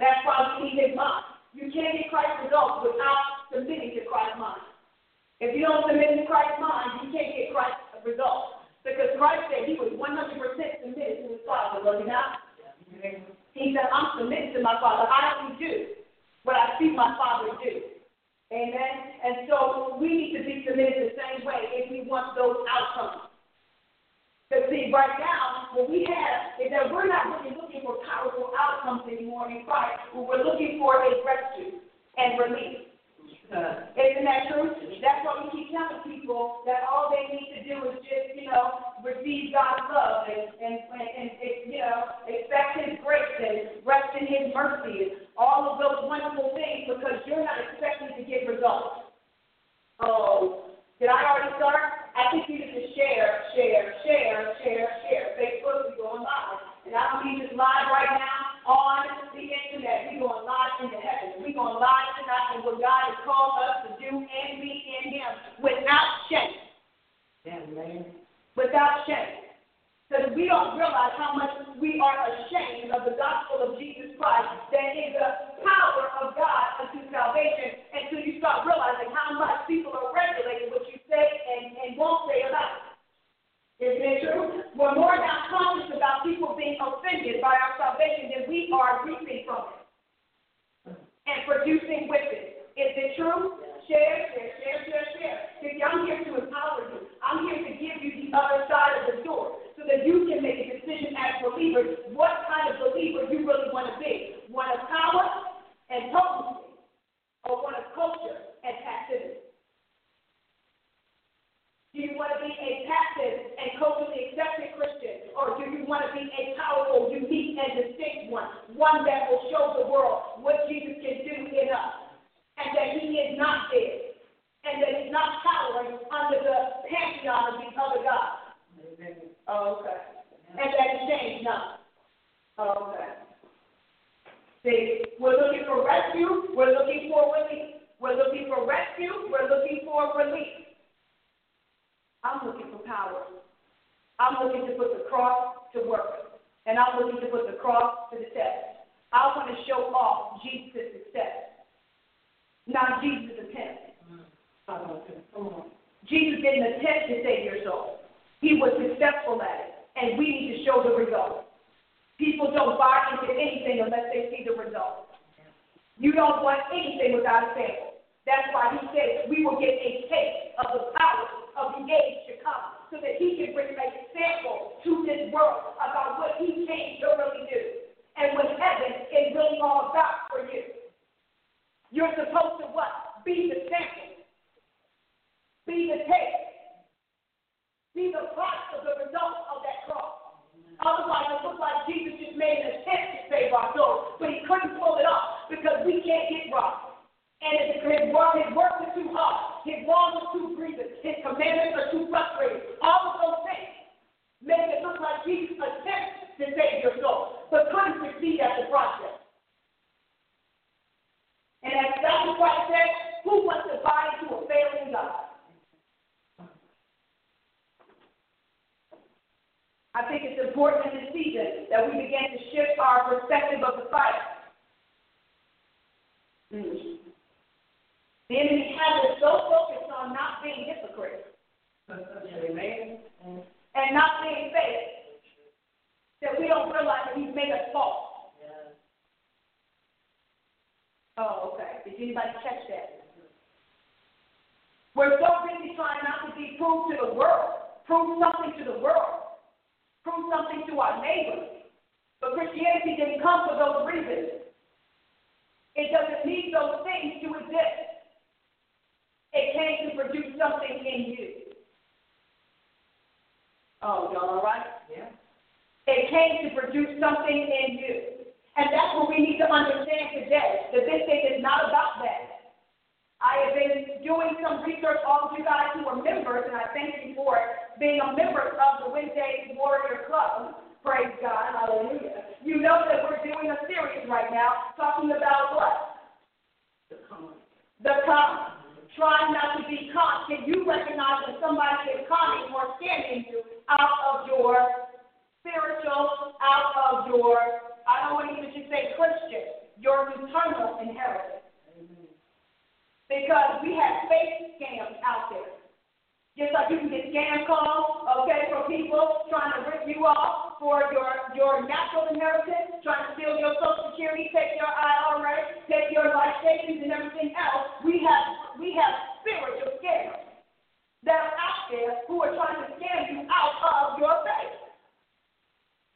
That's why we need his mom. willing to put the cross to the test. I want to show off Jesus' success, not Jesus' attempt. Jesus didn't attempt to save your soul. He was successful at it, and we need to show the results. People don't buy into anything unless they see the results. You don't want anything without a sample. That's why he says we will get a taste of the power of the age to come so that he can bring a sample to this world about what he came to really do and what heaven is really all about for you. You're supposed to what? Be the sample. Be the taste. Be the product of the result of that cross. Otherwise, it looks like Jesus just made an attempt to save our souls, but he couldn't pull it off because we can't get right. And his work, work is too hard. His laws are too grievous. His commandments are too frustrating. All of those things make it look like Jesus attempts to save your soul, but couldn't succeed at the process. And as Dr. Price said, who wants to buy into a failing God? I think it's important in this season that we begin to shift our perspective of the fight. Mm. The enemy has us so focused on not being hypocrites. And not being fake that we don't realize that he's made us false. Yeah. Oh, okay. Did anybody catch that? We're so busy trying not to be proved to the world, prove something to the world, prove something to our neighbors. But Christianity didn't come for those reasons. It doesn't need those things to exist. It came to produce something in you. Oh, y'all all right? Yeah. It came to produce something in you. And that's what we need to understand today, that this thing is not about that. I have been doing some research, all of you guys who are members, and I thank you for being a member of the Wednesday Warrior Club. Praise God, hallelujah. You know that we're doing a series right now talking about what? The common. The common trying not to be caught, can you recognize that somebody is conning or scamming you out of your spiritual, out of your, I don't want to even just say Christian, your eternal inheritance? Because we have fake scams out there. Just like you can get scam calls, okay, from people trying to rip you off for your, your natural inheritance, trying to steal your Social Security, take your IRA, take your life savings and everything else. We have we have spiritual scammers that are out there who are trying to scam you out of your faith.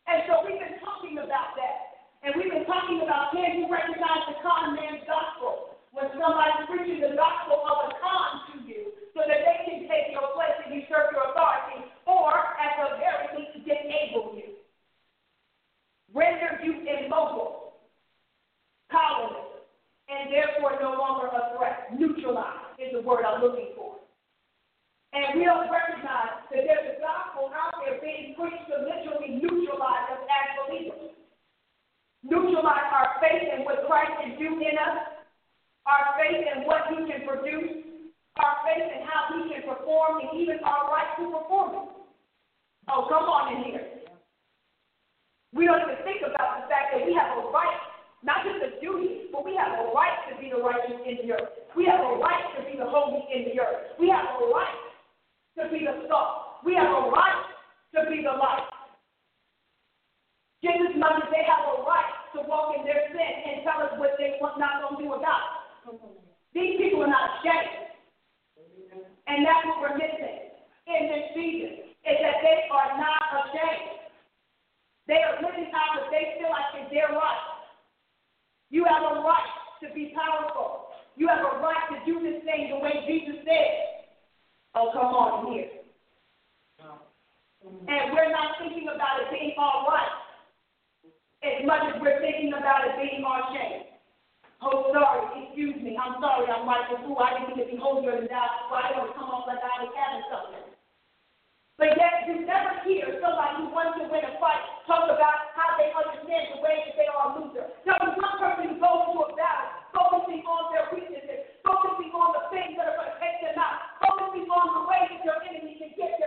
And so we've been talking about that. And we've been talking about can you recognize the con man's gospel when somebody's preaching the gospel of a con to you so that they can take your place and usurp your authority, or at the very least, disable you, render you immobile, powerless, and therefore no longer a threat. Neutralize is the word I'm looking for. And we don't recognize that there's a gospel out there being preached to literally neutralize us as believers. Neutralize our faith in what Christ can do in us, our faith in what He can produce, our faith and how we can perform and even our right to perform Oh, come on in here. We don't even think about the fact that we have a right, not just a duty, but we have a right to be the righteous in the earth. We have a right to be the holy in the earth. We have a right to be the salt. We have a right to be the light. Much as they have a right to walk in their sin and tell us what they are not going to do about. These people are not ashamed. And that's what we're missing in this season, is that they are not ashamed. They are living out what they feel like is their right. You have a right to be powerful. You have a right to do this thing the way Jesus said. Oh, come on here. And we're not thinking about it being all right as much as we're thinking about it being all shame. Oh, sorry, excuse me. I'm sorry, I'm right Fool. I didn't mean to be holier than thou, so I don't come off like I was having something. But yet, you never hear somebody who wants to win a fight talk about how they understand the way that they are a loser. Now, one person who goes to a battle focusing on their weaknesses, focusing on the things that are going to take them out, focusing on the ways that your enemy can get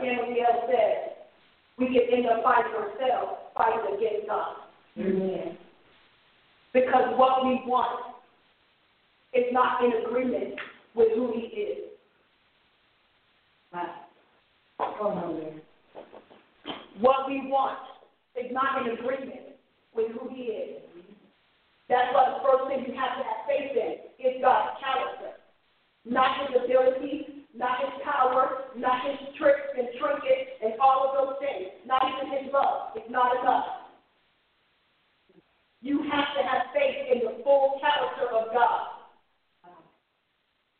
Because like Daniel said, we can end up fighting ourselves, fighting against God. Amen. Because what we want is not in agreement with who He is. Right. Come on there. What we want is not in agreement with who He is. That's why the first thing you have to have faith in is God's character. Not His ability, not His power, not His tricks and trinkets and all of those things. Not even His love. It's not enough. You have to have faith in the full character of God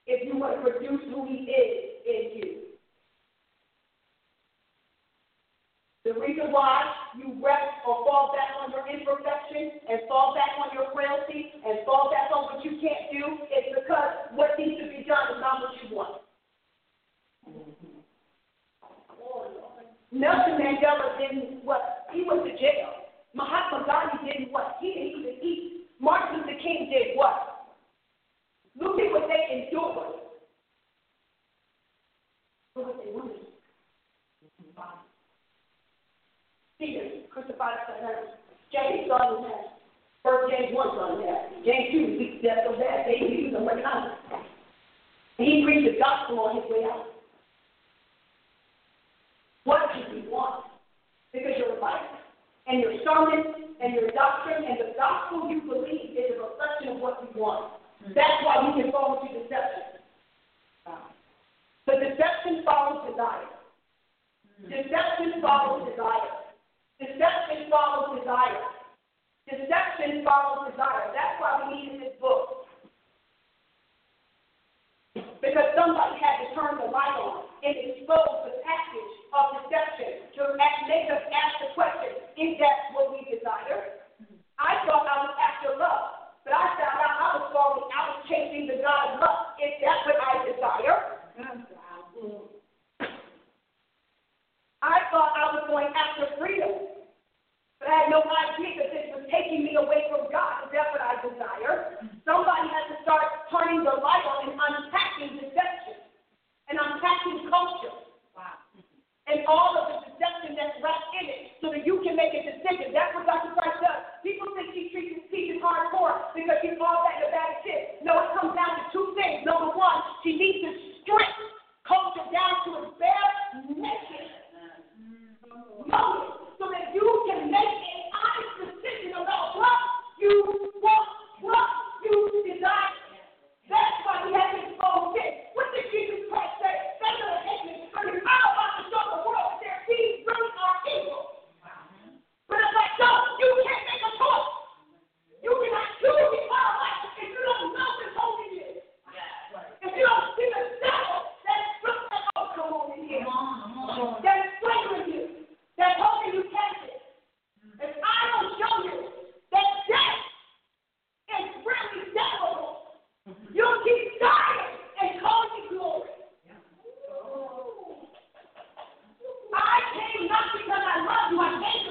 if you want to produce who He is in you. The reason why you rest or fall back on your imperfection and fall back on your frailty and fall back on what you can't do is because what needs to be done is not what you want. Oh, Lord. Nelson Mandela didn't what? He went to jail. Mahatma Gandhi didn't what? He didn't even eat. Martin Luther King did what? Look at what they endured. Look what they wanted. Peter, crucified at the James saw him that. First James 1 saw him that. 2, that so bad they used him like And he preached the gospel on his way out. What do you want? Because your life and your sermon and your doctrine and the gospel you believe is a reflection of what you want. Mm-hmm. That's why we can fall into deception. The deception follows desire. Mm-hmm. Deception follows desire. Deception follows desire. Deception follows desire. That's why we need this book. Because somebody had to turn the light on and expose the package of deception to make us ask the question, is that what we desire? I thought I was after love, but I found out I was falling, I was chasing the God of love. Is that what I desire? Mm-hmm. I thought I was going after freedom, I had no idea that this was taking me away from God. Is that what I desire? Somebody has to start turning the light on and unpacking deception and unpacking culture Wow. and all of the deception that's wrapped in it so that you can make a decision. That's what Dr. Price does. People think she treats teaches hardcore because she's all that a bad shit. No, it comes down to two things. Number one, she needs to strip culture down to its bare naked mm-hmm. moment so that you can make an honest decision about what you want, what you desire. That's why we have this. What did Jesus Christ say? The world are evil. But you can't make a choice. You cannot choose eternal life if you don't know this holy is. If you don't see the devil that is just like, oh, come on in here. That is flagrant you. That's holding you captive. If I don't show you that death is really devil, You'll keep dying and calling me glory. I came not because I love you. I came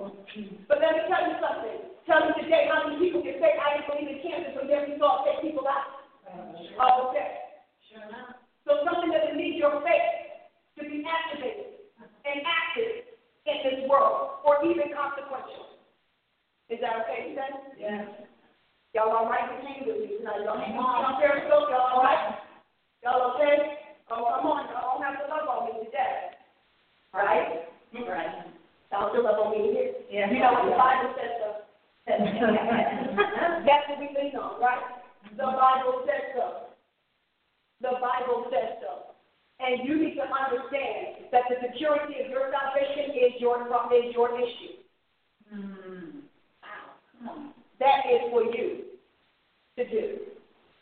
But let me tell you something. Tell me today how many people can say, I didn't believe in cancer, so then we saw take people out. Oh, okay. Sure enough. So something that needs your faith to be activated and active in this world, or even consequential. Is that okay, you said? Yes. Y'all all right with me with me tonight? Y'all hang on Periscope? Y'all all right? Y'all okay? Oh, come on. Y'all don't have to love on me today. Right? Right. Y'all still love on me here? Yeah. You know what the Bible says so. That's what we lean on, right? The Bible says so. The Bible says so. And you need to understand that the security of your salvation is your is your issue. Mm. Wow. That is for you to do,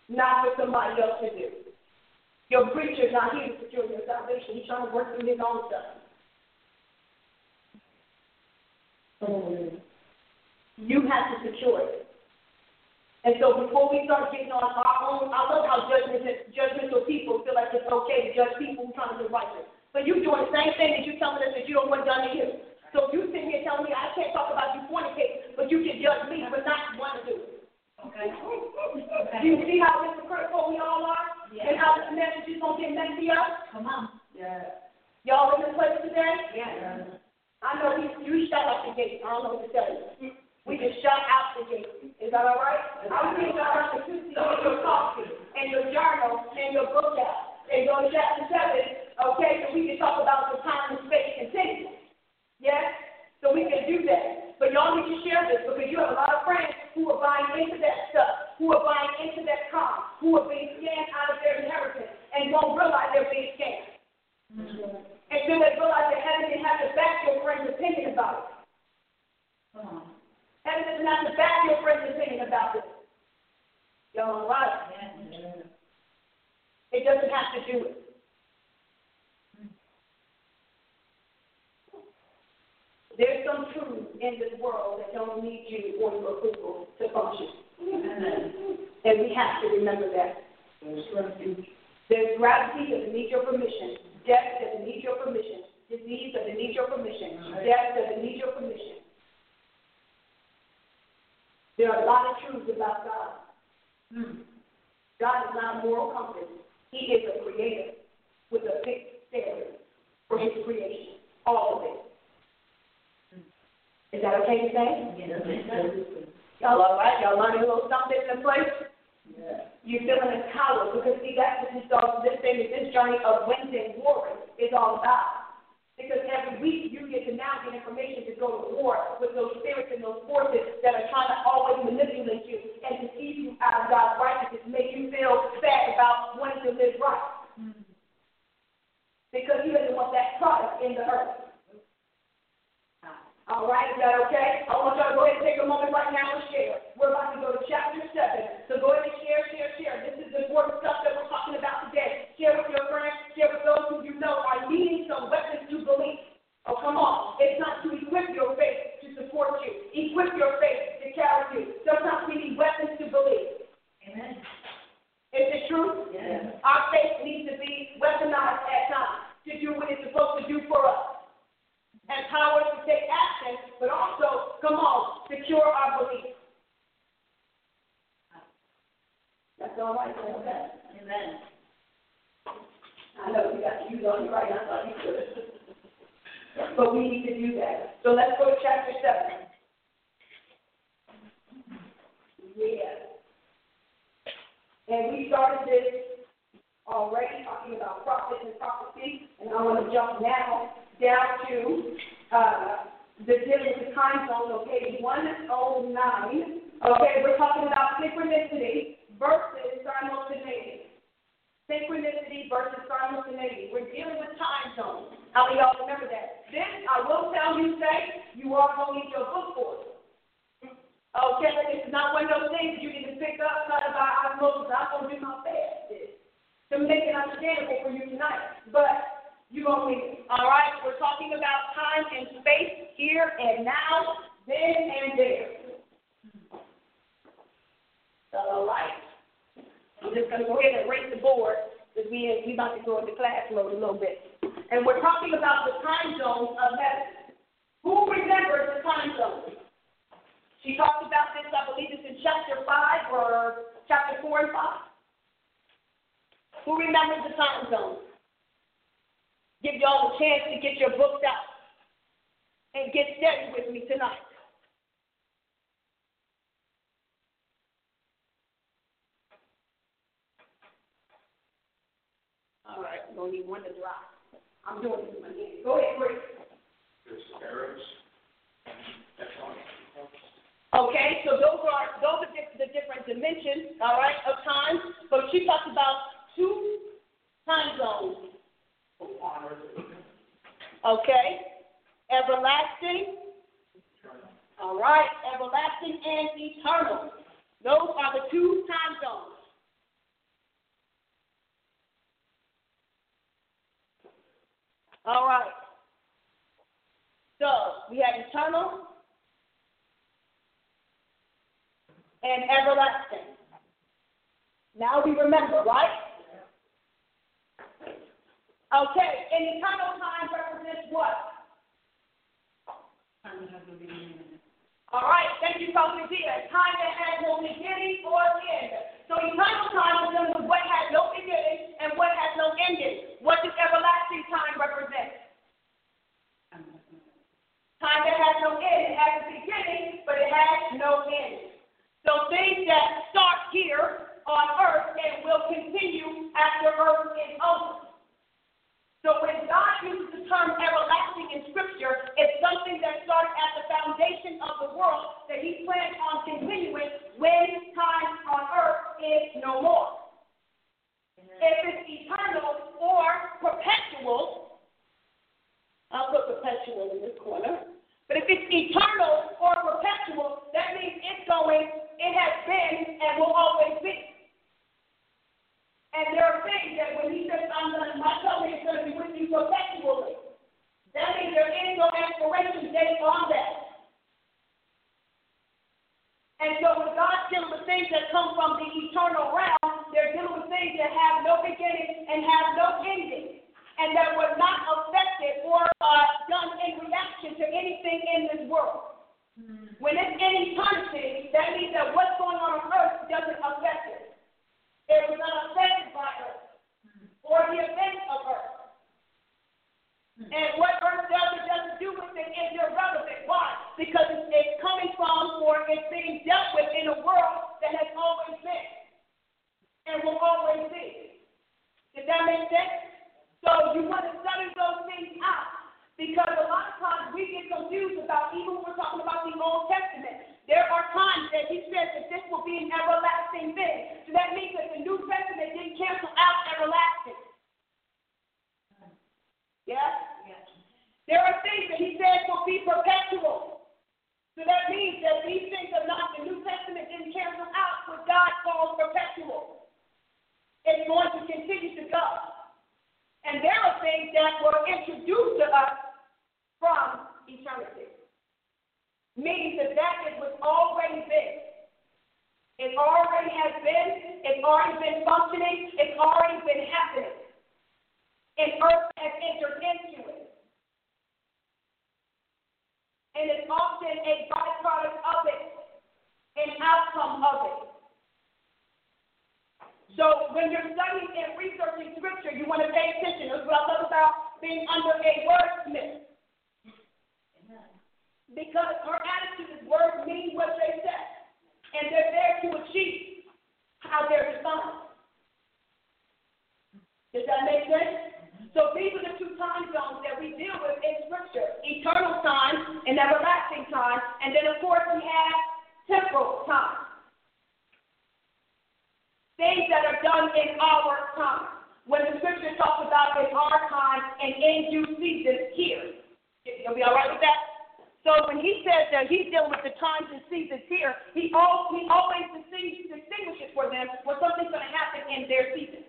not for somebody else to do. Your preacher is not here to secure your salvation. He's trying to work through his own stuff. Mm-hmm. You have to secure it. And so before we start getting on our own, I love how judgmental, judgmental people feel like it's okay to judge people who trying to do righteous. But you're doing the same thing that you're telling us that you don't want done to you. So you sitting here telling me I can't talk about you fornicating, but you can judge me for not wanting to do it. Okay. okay. Do you see how hypocritical we all are? Yeah. And how this message is going to get messy up? Come on. Yeah. Y'all in this place today? Yeah. I know you, you shut out the gate. I don't know what to tell you. We just shut out the gate. Is that all right? I was thinking about the two your coffee and your journal and your book out and go to chapter seven, okay, so we can talk about the time and space continuum. Yes? So we can do that. But y'all need to share this because you have a lot of friends who are buying into that stuff, who are buying into that car, who are being scammed out of their inheritance and won't realize they're being scammed. Mm-hmm. Until they realize that heaven didn't have to back your friend's opinion about it. Uh-huh. Heaven doesn't have to back your friend's opinion about this. Y'all all right? Yeah. It doesn't have to do it. There's some truths in this world that don't need you or your approval to function. And we have to remember that. There's gravity that needs your permission. Death doesn't need your permission. Disease doesn't need your permission. Death doesn't need your permission. There are a lot of truths about God. Hmm. God is not a moral compass. He is a creator with a fixed standard for his creation. All of it. Is that okay to say? Y'all all right? Y'all learning a little something in place? Yeah. You're feeling empowered because see that's what this dog, this thing, this journey of Wednesday war is all about. Because every week you get to now get information to go to war with those spirits and those forces that are trying to always manipulate you and deceive you out of God's righteousness, make you feel sad about wanting to live right. Mm-hmm. Because He doesn't want that product in the earth. All right, is that okay? I want y'all to go ahead and take a moment right now and share. We're about to go to chapter 7. So go ahead and share, share, share. This is the important stuff that we're talking about today. Share with your friends, share with those who you know are needing some weapons to believe. Oh, come on. It's not to equip your faith to support you, equip your faith to carry you. Sometimes we need weapons to believe. Amen. Is it true? Yes. Our faith needs to be weaponized at times to do what it's supposed to do for us. Empower power to take action, but also, come on, secure our belief. That's all right, okay? Amen. I know you got shoes on right now, I thought you could. But we need to do that. So let's go to chapter seven. Yeah. And we started this already talking about prophets and prophecy, and I want to jump now down to uh, the dealing with time zone, okay, 109. Okay, we're talking about synchronicity versus simultaneity. Synchronicity versus simultaneity. We're dealing with time zones. How many y'all remember that? This, I will tell you, say, you are going to need your book for it. Okay, it's not one of those things you need to pick up, of by osmosis. I'm going to do my best to make it understandable for you tonight. But you're going to it. All right? We're talking about time and space, here and now, then and there. All right. I'm just going to go ahead and rate the board because we we about to go into class mode a little bit. And we're talking about the time zones of heaven. Who remembers the time zones? She talked about this, I believe it's in chapter 5 or chapter 4 and 5. Who remembers the time zones? Give y'all a chance to get your books out and get steady with me tonight. All right, I'm gonna need one to drop. I'm doing this one. Go ahead, Rick. Okay, so those are those are the different dimensions, all right, of time. So she talks about two time zones. Okay, everlasting. All right, everlasting and eternal. Those are the two time zones. All right. So we have eternal and everlasting. Now we remember, right? Okay, and eternal time represents what? All right, thank you, Coach Dia. Time that has no beginning or end. So eternal time is dealing with what has no beginning and what has no ending. What does everlasting time represent? Time that has no end. It has a beginning, but it has no end. So things that start here on earth and will continue after earth is over. So when God uses the term everlasting in Scripture, it's something that started at the foundation of the world that He plans on continuing when time on earth is no more. If it's eternal or perpetual, I'll put perpetual in this corner. But if it's eternal or perpetual, that means it's going, it has been, and will always be. And there are things that when he says, I'm going to, my covenant is going to be with you perpetually. That means there is no expiration date on that. And so when God's dealing with things that come from the eternal realm, they're dealing with things that have no beginning and have no ending, and that were not affected or uh, done in reaction to anything in this world. Mm-hmm. When it's in eternity, that means that what's going on on earth doesn't affect it. It was not affected by earth or the events of earth. And what earth does or doesn't do with it is irrelevant. Why? Because it's coming from or it's being dealt with in a world that has always been and will always be. Does that make sense? So you want to study those things out. Because a lot of times we get confused about, even when we're talking about the Old Testament, there are times that he says that this will be an everlasting thing. So that means that the New Testament didn't cancel out everlasting. Yes? Yes. There are things that he says will be perpetual. So that means that these things are not, the New Testament didn't cancel out what God calls perpetual. It's going to continue to go. And there are things that were introduced to us from eternity. Meaning that that it was already there. It already has been, it's already been functioning, it's already been happening. And earth has entered into it. And it's often a byproduct of it, an outcome of it. So when you're studying and researching scripture, you want to pay attention. That's what I love about being under a wordsmith. Because her attitude is words mean what they say. And they're there to achieve how they're designed. Does that make sense? So these are the two time zones that we deal with in Scripture eternal time and everlasting time. And then, of course, we have temporal time. Things that are done in our time. When the Scripture talks about in our time and in due season here. You'll be all right with that? So when he says that he's dealing with the times and seasons here, he, all, he always distinguishes for them when something's going to happen in their season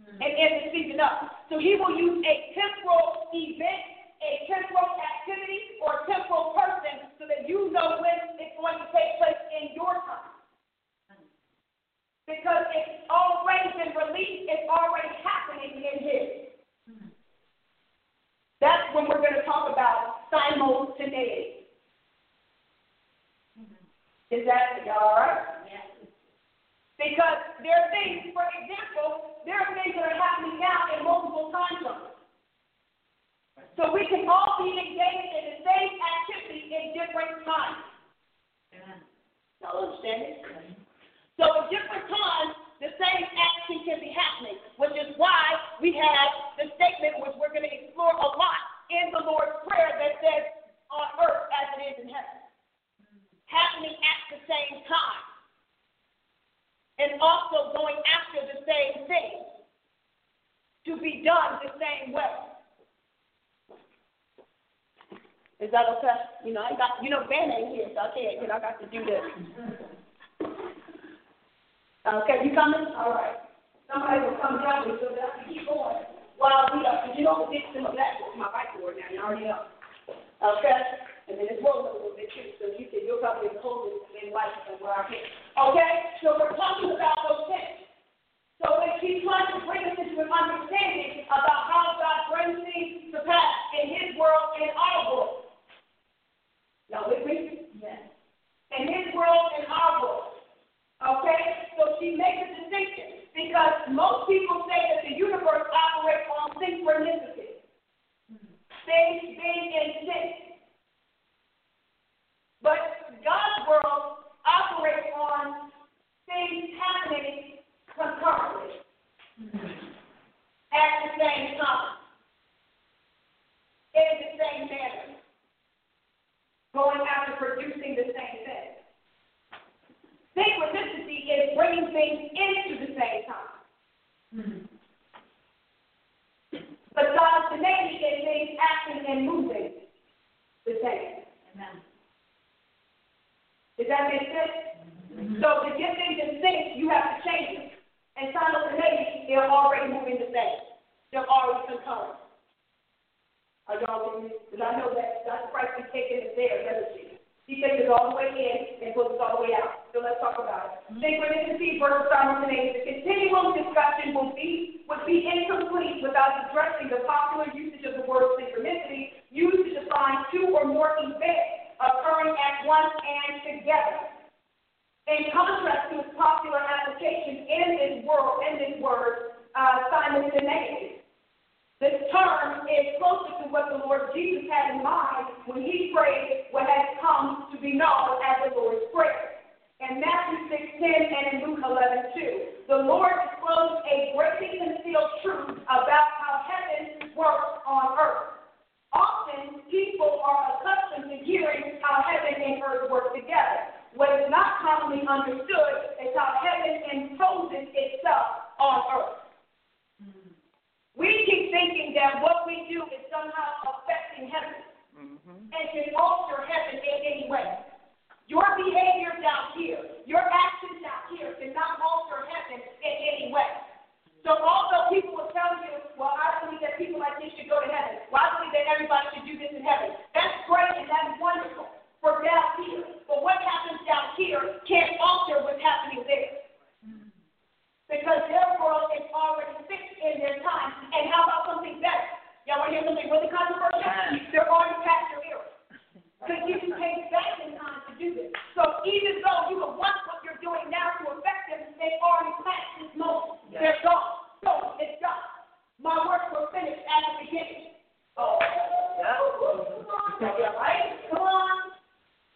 Mm-hmm. and end the season up. So he will use a temporal event, a temporal activity, or a temporal person so that you know when it's going to take place in your time. Because it's already been released, it's already happening in his. Mm-hmm. That's when we're going to talk about simultaneity. Mm-hmm. Is that all right? Because there are things, for example, there are things that are happening now in multiple time zones. So we can all be engaged in the same activity in different times. Y'all understand it? So at different times, the same action can be happening, which is why we have the statement, which we're going to explore a lot in the Lord's Prayer, that says, on earth as it is in heaven. Happening at the same time and also going after the same thing to be done the same way. Is that okay? You know, I got you know Ben ain't here, so I can't. You know, I got to do this. Okay, you coming? All right. Somebody will come down with so that I can keep going while we up. You know this is my blackboard, my whiteboard now. You already know. Okay. And then it's rolling a little bit too, so you can you'll probably hold it in life where I can. Okay? So we're talking about those things. So when she's trying to bring us into an understanding about how God brings things to pass in his world and our world. Now with me? Yes. In his world and our world. Okay? So she makes a distinction because most people say that the universe operates on synchronicity. Hmm. Things being in sync. But God's world operates on things happening concurrently at the same time, in the same manner, going after producing the same thing. Synchronicity is bringing things into the same time. Mm-hmm. But simultaneity is things acting and moving the same. Amen. Does that make sense? Mm-hmm. So to get things in sync, you have to change it. And simultaneously, they're already moving the same. They're already concurrent. Are y'all with me? Because I know that God Christ is taking it there, doesn't she? He takes it all the way in and puts it all the way out. So let's talk about it. Synchronicity versus simultaneity. The continuum discussion will be would be incomplete without addressing the popular usage of the word synchronicity used to define two or more events occurring at once and together. In contrast to its popular application in this world, in this word, uh, simultaneity. This term is closer to what the Lord Jesus had in mind when he prayed what has come to be known as the Lord's Prayer. In Matthew 6:10 and in Luke 11:2, the Lord disclosed a greatly concealed truth about how heaven works on earth. Often people are accustomed to hearing how heaven and earth work together. What is not commonly understood is how heaven imposes itself on earth. Mm-hmm. We keep thinking that what we do is somehow affecting heaven mm-hmm. and can alter heaven in any way. Your behavior down here, your actions down here cannot alter heaven in any way. So although people will tell you, well, I believe that people like this should go to heaven. Well, I believe that everybody should do this in heaven. That's great and that's wonderful for down here. But what happens down here can't alter what's happening there. Because their world is already fixed in their time. And how about something better? Y'all want to hear something really controversial? They're already past your era. Because you can take back in time to do this. So even though you would want what you're doing now to affect them, they already passed this moment. Yes. They're gone. So it's done. My work was finished at the beginning. Oh, oh yeah. Come on. Come on.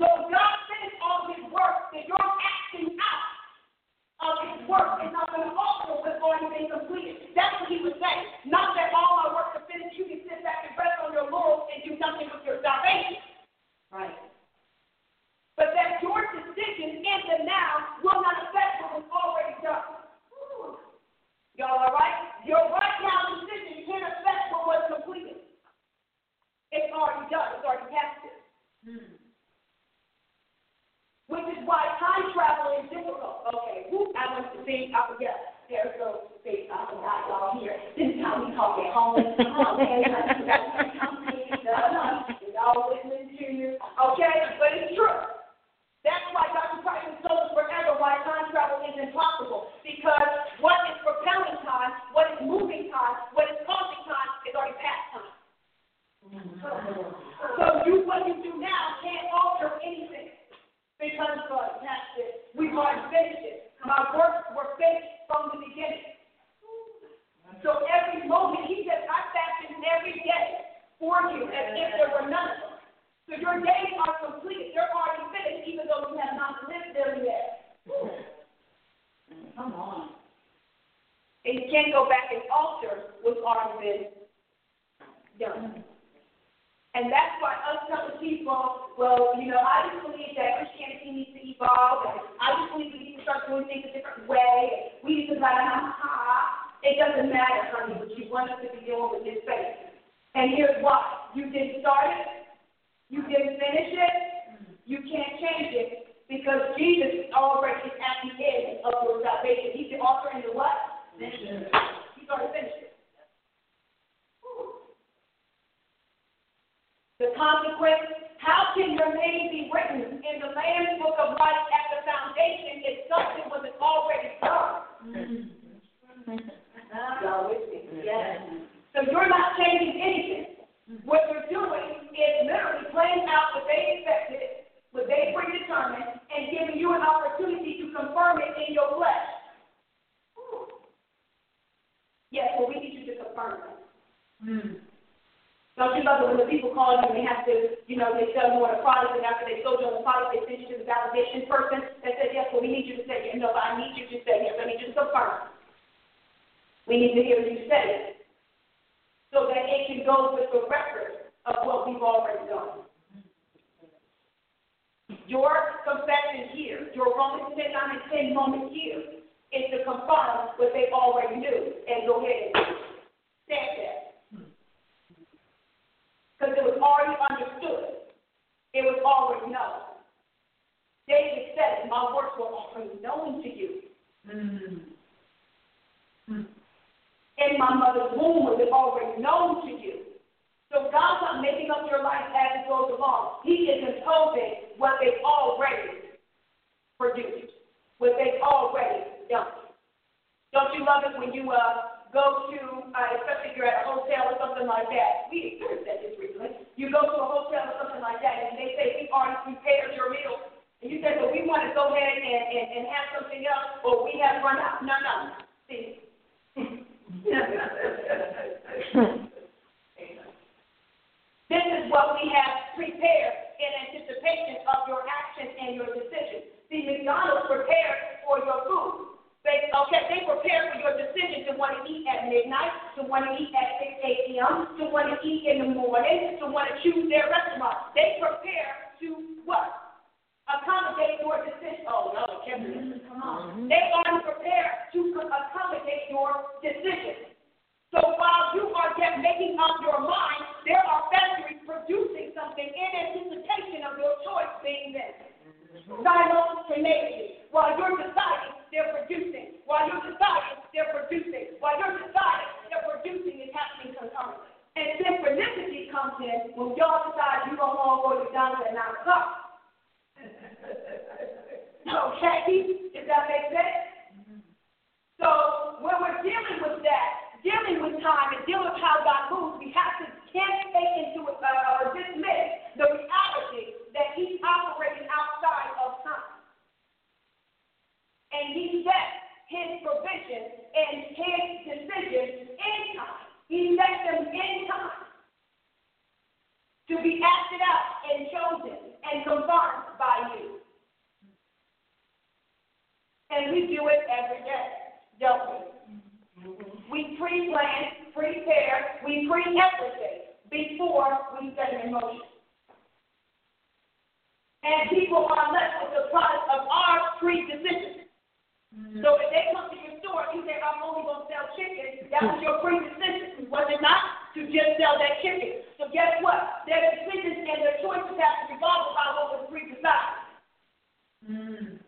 So God finished all his work, that your acting out of his work is not going to alter already been completed. That's what he was saying. Not that all my work is finished, you can sit back and rest on your laurels and do nothing with your salvation. Right. But that your decision in the now will not affect what was already done. Y'all all right? Your right now decision can't affect what was completed. It's already done. It's already past it. Hmm. Which is why time travel is difficult. Okay, whoop, I went to see, I forget. There goes see, I forgot y'all here. This is how we talk at home. Okay, y'all listening to you. Okay, life as it goes along. He is imposing what they've already produced, what they've already done. Don't you love it when you uh, go to, uh, especially if you're at a hotel or something like that? We experienced that just recently. You go to a hotel or something like that, and they say, we already prepared your meal. And you say, well, we want to go ahead and, and, and have something else, or we have run out. No, no. See. This is what we have prepared in anticipation of your action and your decision. See, McDonald's prepared for your food. They, okay, they prepare for your decision to want to eat at midnight, to want to eat at 6 a.m., to want to eat in the morning, to want to choose their restaurant. They prepare to what? Accommodate your decision. Oh, no, Kevin, come on. Mm-hmm. They are prepared to accommodate your decision. So while you are just making up your mind, there are factories producing something in anticipation of your choice being made. Simultaneously. While you're deciding, they're producing. While you're deciding, they're producing. While you're deciding, they're producing is happening concurrently. And synchronicity comes in when y'all decide you don't want or you're done at 9 o'clock. okay? Does that make sense? So when we're dealing with that, dealing with time and dealing with how God moves, we have to can uh, dismiss the reality that he's operating outside of time. And he his provision and his in time. He them in time to be acted out and chosen and confirmed by you. And we do it every day, don't we? We pre plan, prepare, we pre everything before we set it in motion. And people are left with the product of our pre-decision. So if they come to your store and you say, I'm only going to sell chicken, that was your pre-decision, was it not? To just sell that chicken. So guess what? Their decisions and their choices have to revolve about what was pre-decided. Mm.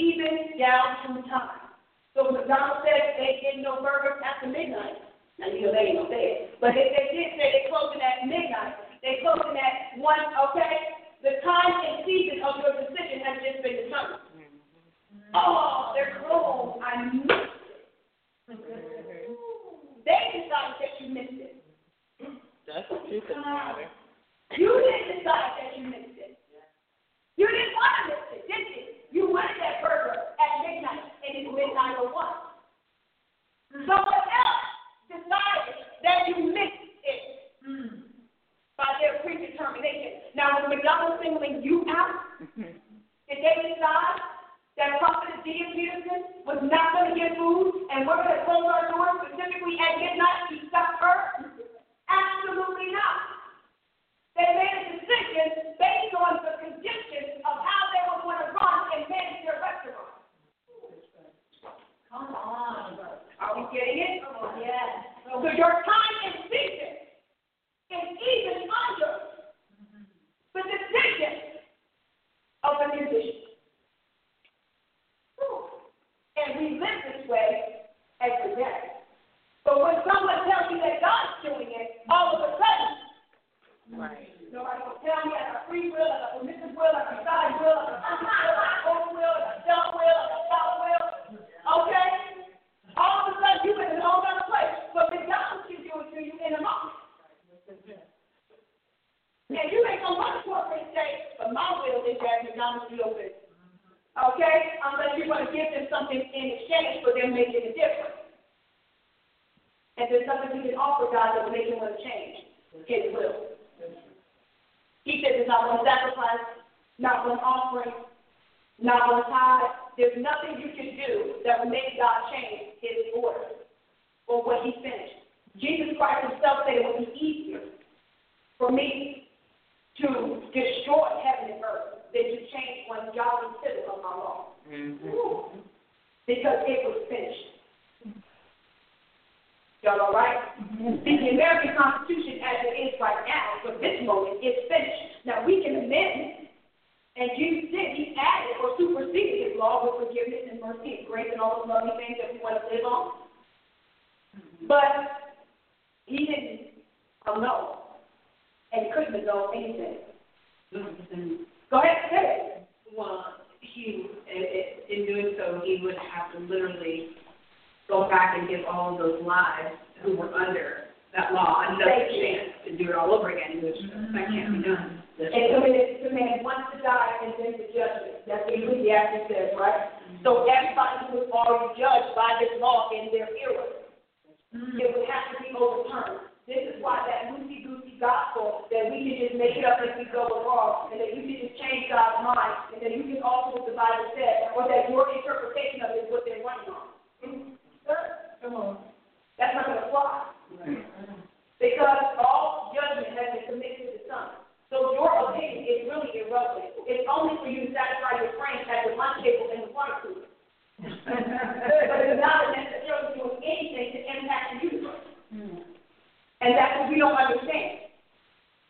Even down to the time. So McDonald's said they didn't no burgers after midnight. Now you know they ain't gonna say it. But if they did say they're closing at midnight, they closing at one, okay? The time and season of your decision has just been determined. Mm-hmm. Oh, they're closed. I missed it. Mm-hmm. They decided that you missed it. That's what you can matter. You didn't decide that you missed it. You didn't want to miss it, did you? You wanted that burger at midnight, and it's midnight or one. Someone else decided that you missed it mm. by their predetermination. Now, was McDonald's singling you out? Did they decide that Prophet Dia Peterson was not going to get food, and we're going to close our doors specifically at midnight to stop her? Absolutely not. They made a decision based on the conditions of how they were going to run and manage their restaurant. Come on. Are we getting it? Yes. So your time and season is even under the decision of the musician. And we live this way every day. But when someone tells you that God's doing it, all of a sudden, right. nobody will tell me I got free will, I got permissive will, I got side will, I got will, I got open will, I got self will, I got self will. Okay? All of a sudden, you're in a whole other place. But McDonald's can do it to you in a moment. And you ain't gonna run to corporate say, but my will is that McDonald's be open. Okay? Unless you're going to give them something in exchange for them making a difference. And there's something we can offer God that will make him want to change his will. He says there's not one sacrifice, not one offering, not one tithe. There's nothing you can do that will make God change his order or what he finished. Jesus Christ himself said it would be easier for me to destroy heaven and earth than to change one jot and tittle of my law. Mm-hmm. Because it was finished. Y'all all right? mm-hmm. the American Constitution, as it is right now, for this moment, is finished. Now, we can amend, it, and Jesus did. He added or superseded his law with forgiveness and mercy and grace and all the lovely things that we want to live on. Mm-hmm. But he didn't know, and he couldn't have known anything. Mm-hmm. Go ahead, say it. Well, he, in doing so, he would have to literally go back and give all of those lives who were under that law another chance to do it all over again, which mm-hmm. that can't be done. And committed to man once to die and then to judgment. That's what Ecclesiastes says, right? Mm-hmm. So everybody who was already judged by this law in their era, mm-hmm. it would have to be overturned. This is why that loosey goosey gospel that we can just make it up as we go along, and that you can just change God's mind, and that you can alter what the Bible says, or that your interpretation of it is what they're running on. Come on. That's not going to fly. Because all judgment has been committed to the Son. So your opinion is really irrelevant. It's only for you to satisfy your friends at the lunch table in the water cooler. But it's not necessarily doing anything to impact the universe. And that's what we don't understand.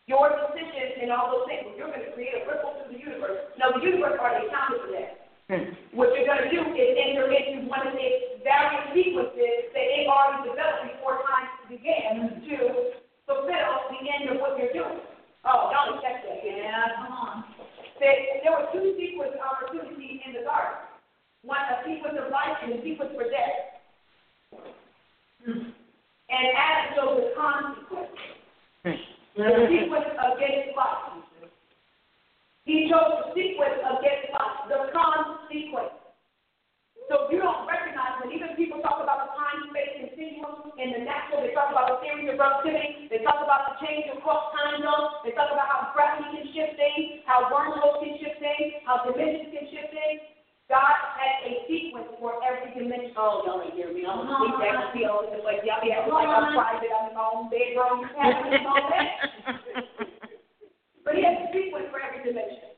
Your decisions and all those things, you're going to create a ripple through the universe. Now, the universe already accounted for that. Hmm. What you're going to do is enter into one of its various sequences that it already developed before time began to fulfill the end of what you're doing. Oh, y'all check that. Yeah, come on. There, there were two sequence opportunities in the garden. One, a sequence of life and a sequence for death. Hmm. And Adam chose the consequence. The sequence against life. He chose the sequence against life, the consequence. So you don't recognize when even people talk about the time space continuum in the natural, they talk about the theory of relativity, they talk about the change across time triangle. They talk about how gravity can shift things, how wormholes can shift things, how dimensions can shift things. God has a sequence for every dimension. Oh, y'all ain't hear me. I'm gonna sleep and see all this like y'all be acting like I'm private. I'm in my own bedroom. Having my own. But he has a sequence for every dimension.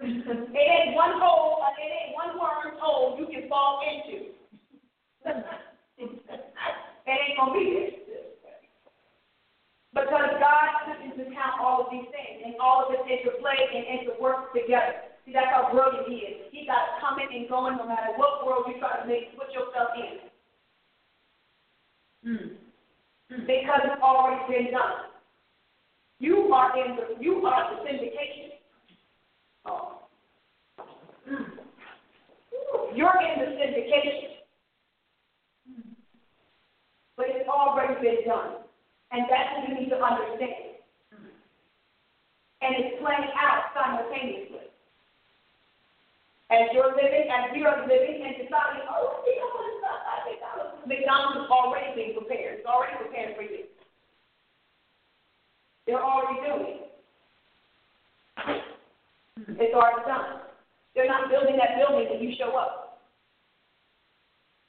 It ain't one hole, uh, it ain't one worm hole you can fall into. it ain't gonna be there. Because God took into account all of these things, and all of it interplay and interwork together. See, that's how brilliant He is. He got coming and going no matter what world you try to make put yourself in. Mm. Because it's already been done. You are in the you are the syndication. Oh. Mm. You're in the syndication. But it's already been done. And that's what you need to understand. And it's playing out simultaneously. As you're living, as we are living and deciding, oh, know what, stuff like McDonald's. McDonald's is already being prepared. It's already prepared for you. They're already doing it. It's already done. They're not building that building when you show up.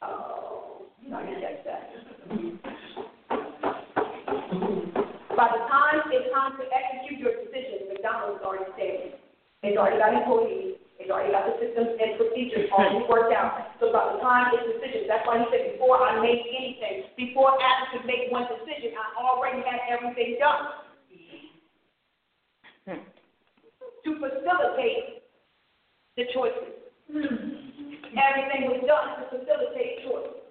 Oh, you know, check that. By the time it's time to execute your decision, McDonald's already standing. It's already got employees. It's already got the systems and procedures already worked out. So by the time it's decision, that's why he said before I make anything, before Adam could make one decision, I already had everything done. Hmm. To facilitate the choices. Hmm. Everything was done to facilitate choice.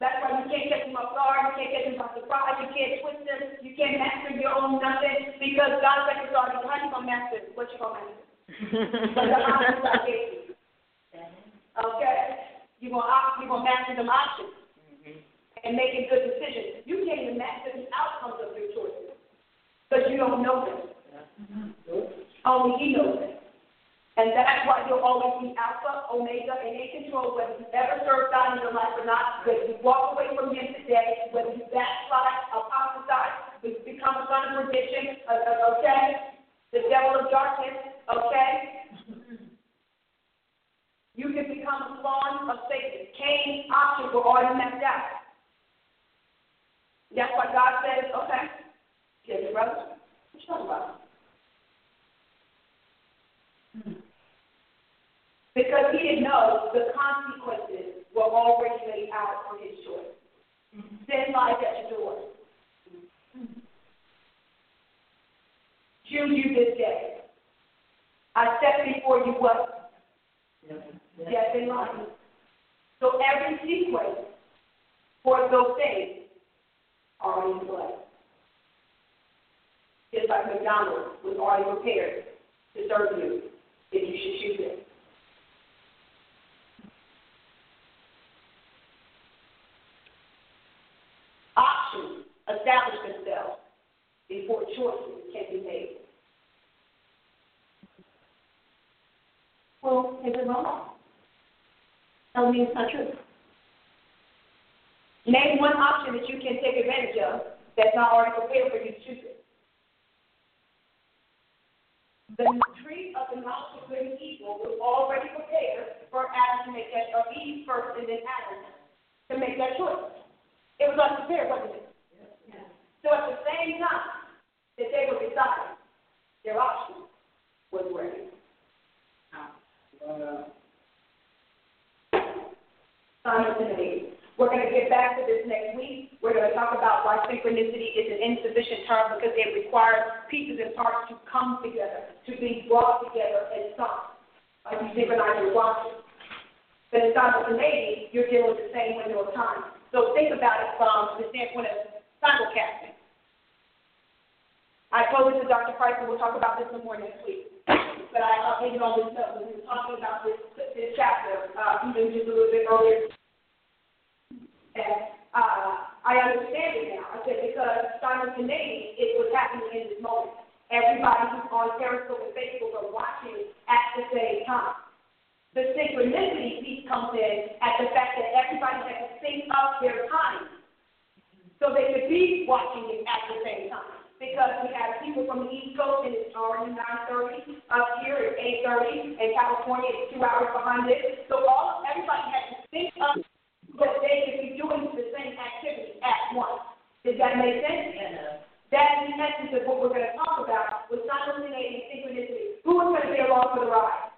That's why you can't catch them off guard, you can't catch them by surprise, you can't twist them, you can't master your own nothing, because God's like it's already, how you gonna master? What you gonna master? but the options I gave you. Okay? You're gonna, op- you're gonna master them options mm-hmm. and making good decisions. You can't even master the outcomes of your choices, because you don't know them. Mm-hmm. Only He knows them. And that's why you'll always be Alpha, Omega, and in control, whether you ever serve God in your life or not, whether you walk away from Him today, whether you backslide, apostatize, become a son of perdition, uh, uh, okay? The devil of darkness, okay? You can become a spawn of Satan. Cain's options were already mapped out. That's why God says, okay, get brother. What you talking about? Because he didn't know the consequences were already laid out for his choice. Mm-hmm. Sin lies at your door. Choose you this day. I set before you what? Death and life. So every sequence for those things are in play. Just like McDonald's was already prepared to serve you if you should choose it. Before choices can be made. Well, is it wrong? Tell me it's not true. Name one option that you can take advantage of that's not already prepared for you to choose it. The tree of the knowledge of good and evil was already prepared for Adam to make that, or Eve first and then Adam to make that choice. It was unprepared, wasn't it? Yeah. So at the same time that they were deciding, their option was ready. Uh, Simultaneity. We're going to get back to this next week. We're going to talk about why synchronicity is an insufficient term because it requires pieces and parts to come together, to be brought together and sung. Like you synchronize your watches. But in simultaneity, you're dealing with the same window of time. So think about it from the standpoint of simulcasting. I told this to Dr. Price, and we'll talk about this some more next week. But I updated on this note when we were talking about this, this chapter, uh, even just a little bit earlier. And uh, I understand it now. I said because simultaneity is what's happening in this moment. Everybody who's on Periscope and Facebook are watching at the same time. The synchronicity piece comes in at the fact that everybody has to sync up their time so they could be watching it at the same time. Because we have people from the East Coast and it's already 9:30. Up here it's 8:30. In California it's two hours behind it. So all everybody has to think of that they could be doing the same activity at once. Does that make sense? That is the essence of what we're going to talk about with simultaneity and synchronicity. Who is going to be along for the ride?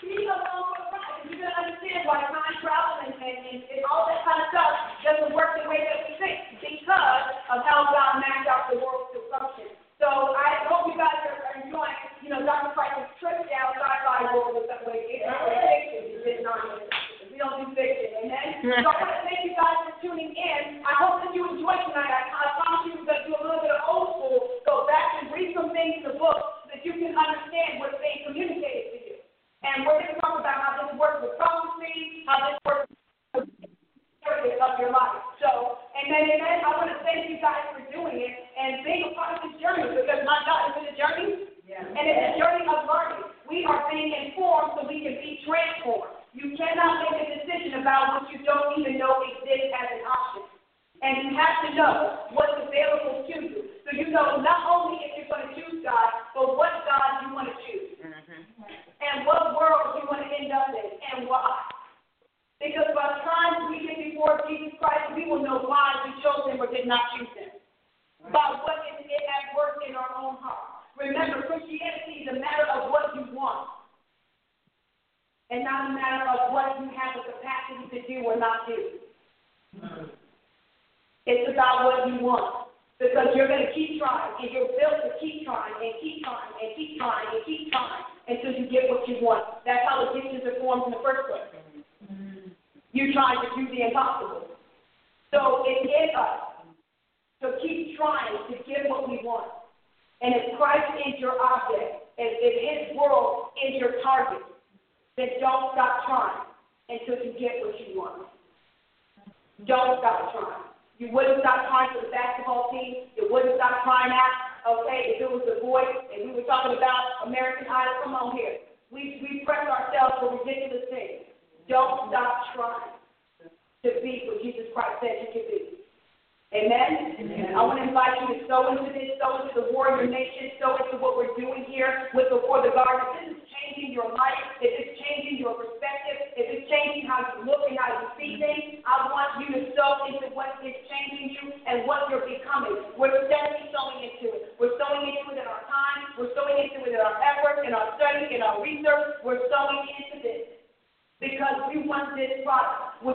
Be along for the ride. You're going to understand why time travel and, and, and, and all that kind of stuff doesn't work the way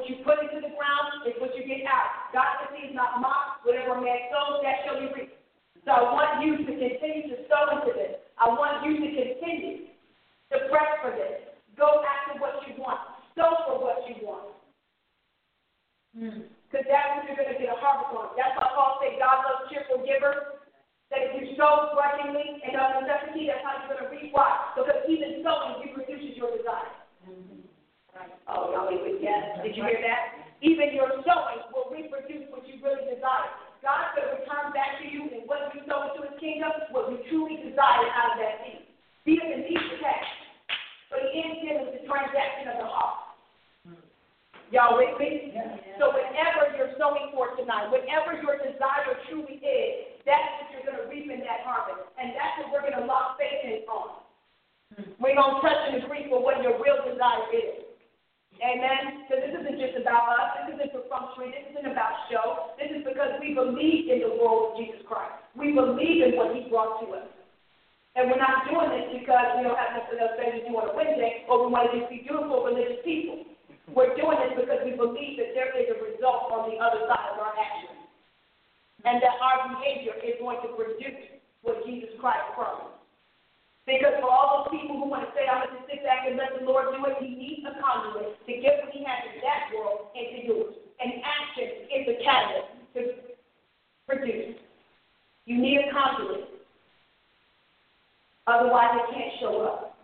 What you put into the ground is what you get out. God says He's not mocked. Whatever man sows, that shall be reaped. So I want you to continue to sow into this. I want you to continue to press for this. Go after what you want. Sow for what you want. Hmm. Because that's what you're going to get a harvest on. That's why Paul said God loves cheerful givers. That if you sow grudgingly and of necessity, that's how you're going to reap. Why? Because even sowing reproduces your desire. Mm-hmm. Oh, yes. Did you hear that? Even your sowing will reproduce what you really desire. God will return back to you and what you sow into his kingdom, what you truly desire out of that seed. See it in these texts. But the end game is the transaction of the heart. Y'all with me? So whatever you're sowing for tonight, whatever your desire truly is, that's what you're going to reap in that harvest. And that's what we're going to lock faith in on. We're going to touch and agree for what your real desire is. Amen? Because this isn't just about us. This isn't for function. This isn't about show. This is because we believe in the world of Jesus Christ. We believe in what he brought to us. And we're not doing this because we don't have nothing else to do on a Wednesday or we want to just be beautiful religious people. We're doing this because we believe that there is a result on the other side of our actions. And that our behavior is going to produce what Jesus Christ promised. Because for all those people who want to say, I'm going to sit back and let the Lord do it, he needs a conduit to get what he has in that world into yours. And action is the catalyst to produce. You need a conduit. Otherwise, it can't show up.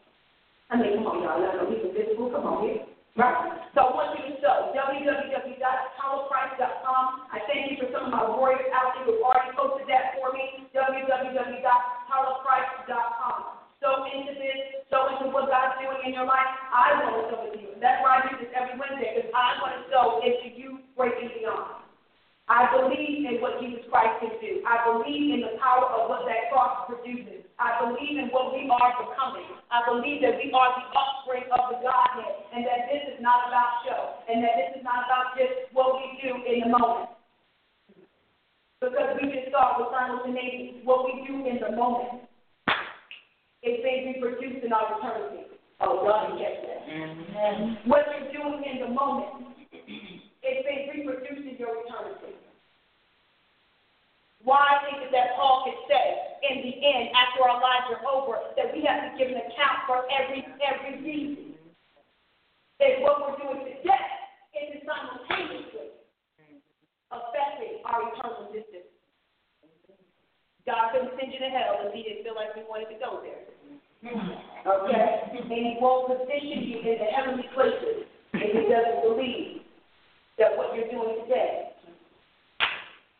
I mean, come on, y'all. Let know he's invisible. Come on here. Right? So I want you to sow www.apaulaprice.com. I thank you for some of my warriors out there who already posted that for me. www.apaulaprice.com so into this, so into what God's doing in your life. I want to sow into you. That's why I do this every Wednesday, because I want to sow into you breaking beyond. I believe in what Jesus Christ can do. I believe in the power of what that cross produces. I believe in what we are becoming. I believe that we are the offspring of the Godhead and that this is not about show and that this is not about just what we do in the moment. Because we just saw with simultaneity what we do in the moment is being reproduced in our eternity. Oh, God, catch that. Mm-hmm. What you're doing in the moment is being reproduced in your eternity. Why is it that Paul could say in the end, after our lives are over, that we have to give an account for every every reason? That what we're doing today is simultaneously affecting our eternal existence. God couldn't send you to hell if He didn't feel like we wanted to go there. Mm-hmm. Okay? And he won't position you in the heavenly places if he doesn't believe that what you're doing today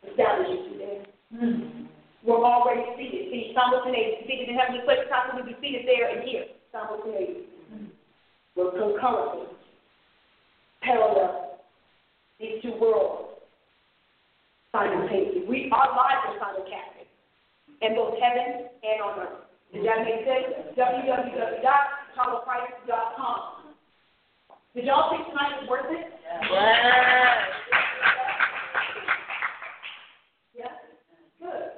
establishes you there. Mm-hmm. We're already seated. See, simultaneous, seated in heavenly places. How can we be seated there and here? Simultaneous. Mm-hmm. We're concurrently parallel. These two worlds simultaneously. We, our lives are simulcasting in both heaven and on earth. Did that make sense? www.apaulaprice.com. Did y'all think tonight was worth it? Yes. Yeah? Good.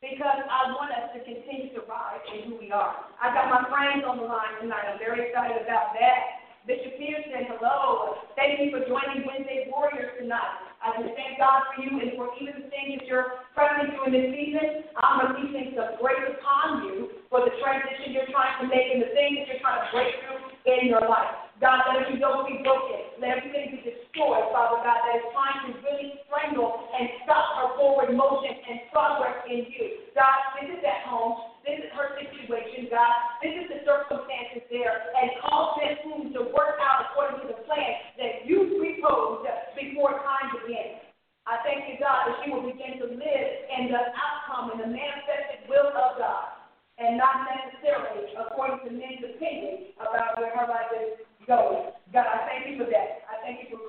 Because I want us to continue to rise in who we are. I got my friends on the line tonight. I'm very excited about that. Bishop Peterson, hello. Thank you for joining Wednesday Warriors tonight. I just thank God for you and for even the things that you're pressing during this season. I'm releasing some grace upon you for the transition you're trying to make and the things that you're trying to break through in your life. God, let every yoke be broken. Let everything be destroyed, Father God, that is trying to really strangle and stop her forward motion and progress in you. God, visit that home. Visit her situation, God. Visit the circumstances there and cause them to work out according to the plan that you proposed before time began. I thank you, God, that she will begin to live in the outcome and the manifested will of God and not necessarily according to men's opinion about where her life is going. God, I thank you for that. I thank you for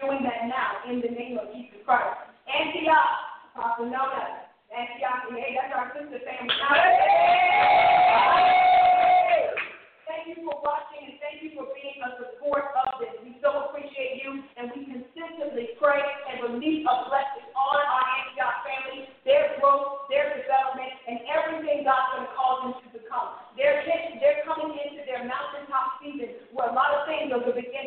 doing that now in the name of Jesus Christ. Antioch, Pastor Antioch. Hey, that's our sister family. Thank you for watching and thank you for being a support of this. We so appreciate you and we consistently pray and release a blessing on our Antioch family, their growth, their development, and everything God's going to cause them to become. They're, they're coming into their mountaintop season where a lot of things are going to begin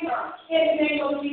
favor in name of Jesus.